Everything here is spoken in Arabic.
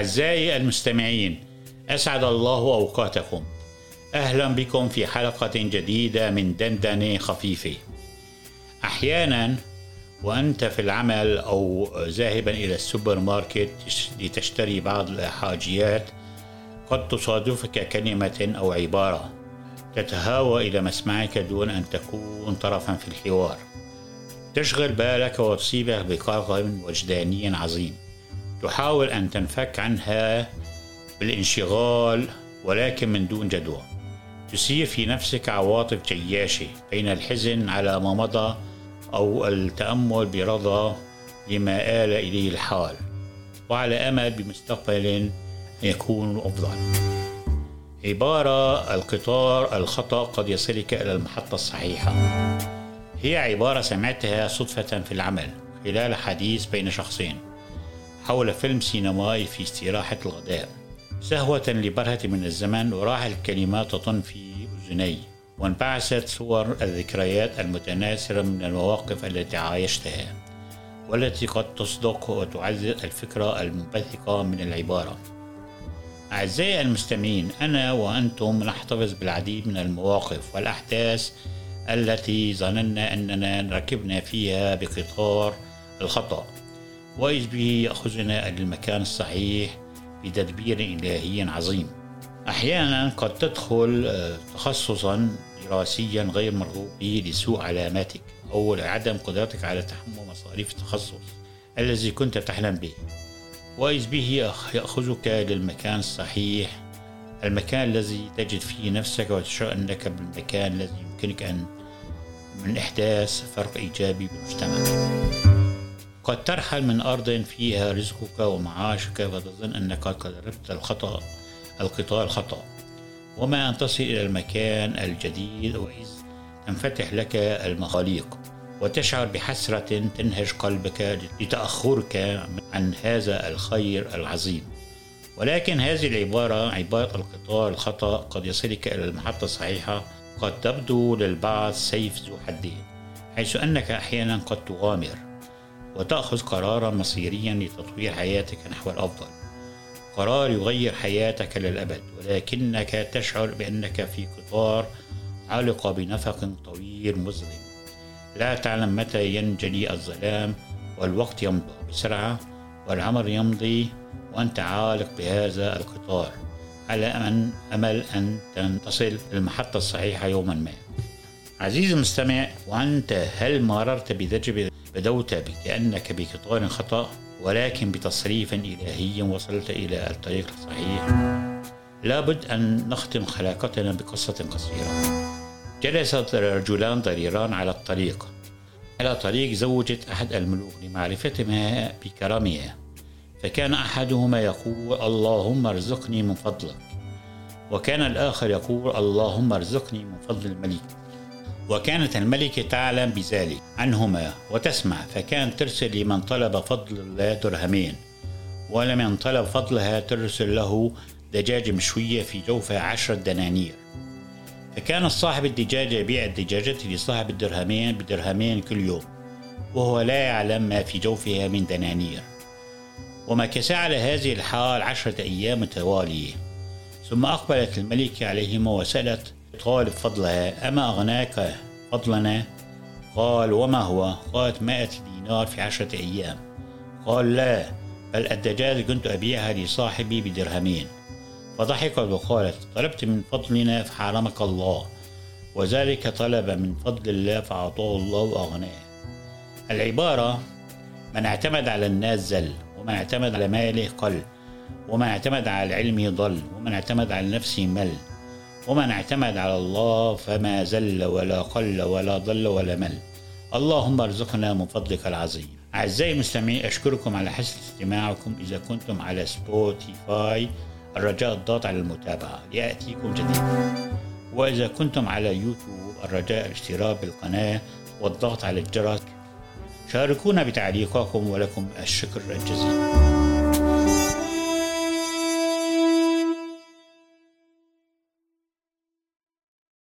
أعزائي المستمعين أسعد الله أوقاتكم. أهلا بكم في حلقة جديدة من دندنة خفيفة. أحيانا وأنت في العمل أو ذاهبا إلى السوبر ماركت لتشتري بعض الحاجيات قد تصادفك كلمة أو عبارة تتهاوى إلى مسمعك دون أن تكون طرفا في الحوار. تشغل بالك وتصيبك بقلق وجداني عظيم. تحاول أن تنفك عنها بالانشغال ولكن من دون جدوى. تثير في نفسك عواطف جياشة بين الحزن على ما مضى أو التأمل برضا لما آل إليه الحال. وعلى أمل بمستقبل يكون أفضل. عبارة القطار الخطأ قد يصلك إلى المحطة الصحيحة. هي عبارة سمعتها صدفة في العمل خلال حديث بين شخصين. حول فيلم سينمائي في استراحة الغداء. سهوة لبرهة من الزمن وراح الكلمات تطن في أذني وانبعثت صور الذكريات المتناثرة من المواقف التي عايشتها والتي قد تصدق وتعزز الفكرة المنبثقة من العبارة. أعزائي المستمعين أنا وأنتم نحتفظ بالعديد من المواقف والأحداث التي ظننا أننا ركبنا فيها بقطار الخطأ. وإذ به يأخذنا للمكان الصحيح بتدبير إلهي عظيم. أحيانا قد تدخل آه، تخصصا دراسيا غير مرغوب به لسوء علاماتك أو لعدم قدرتك على تحمل مصاريف التخصص الذي كنت تحلم به. وإذ به يأخذك للمكان الصحيح؟ المكان الذي تجد فيه نفسك وتشعر أنك بالمكان الذي يمكنك أن من إحداث فرق إيجابي بالمجتمع. قد ترحل من أرض فيها رزقك ومعاشك وتظن أنك قد ربت الخطأ القطار الخطأ. وما أن تصل إلى المكان الجديد وإذ تنفتح لك المخاليق. وتشعر بحسرة تنهج قلبك لتأخرك عن هذا الخير العظيم. ولكن هذه العبارة عبارة القطار الخطأ قد يصلك إلى المحطة الصحيحة. قد تبدو للبعض سيف ذو حدين حيث أنك أحيانا قد تغامر. وتأخذ قرارا مصيريا لتطوير حياتك نحو الأفضل. قرار يغير حياتك للأبد ولكنك تشعر بأنك في قطار علق بنفق طويل مظلم. لا تعلم متى ينجلي الظلام والوقت يمضي بسرعة والعمر يمضي وأنت عالق بهذا القطار. على أن أمل أن تصل للمحطة الصحيحة يوما ما. عزيزي المستمع وأنت هل مررت بتجربة بدوت كأنك بقطار خطأ ولكن بتصريف إلهي وصلت إلى الطريق الصحيح لابد أن نختم حلقتنا بقصة قصيرة. جلس رجلان ضريران على الطريق. على طريق زوجة أحد الملوك لمعرفتهما بكرمها. فكان أحدهما يقول اللهم ارزقني من فضلك. وكان الآخر يقول اللهم ارزقني من فضل الملك. وكانت الملكة تعلم بذلك عنهما وتسمع فكان ترسل لمن طلب فضل الله درهمين ولمن طلب فضلها ترسل له دجاجة مشوية في جوفها عشرة دنانير. فكان صاحب الدجاجة يبيع الدجاجة لصاحب الدرهمين بدرهمين كل يوم وهو لا يعلم ما في جوفها من دنانير. ومكث على هذه الحال عشرة أيام متوالية ثم أقبلت الملكة عليهما وسألت طالب فضلها أما أغناك فضلنا؟ قال وما هو؟ قالت مائة دينار في عشرة أيام. قال لا بل الدجاج كنت أبيعها لصاحبي بدرهمين. فضحكت وقالت طلبت من فضلنا فحرمك الله وذلك طلب من فضل الله فأعطاه الله وأغناه. العبارة من اعتمد على الناس زل ومن اعتمد على ماله قل ومن اعتمد على علمه ضل ومن اعتمد على نفسه مل. ومن اعتمد على الله فما زل ولا قل ولا ضل ولا مل. اللهم ارزقنا من فضلك العظيم. أعزائي المستمعين أشكركم على حسن استماعكم. إذا كنتم على سبوتيفاي الرجاء الضغط على المتابعة ليأتيكم جديد. وإذا كنتم على يوتيوب الرجاء الاشتراك بالقناة والضغط على الجرس. شاركونا بتعليقاتكم ولكم الشكر الجزيل.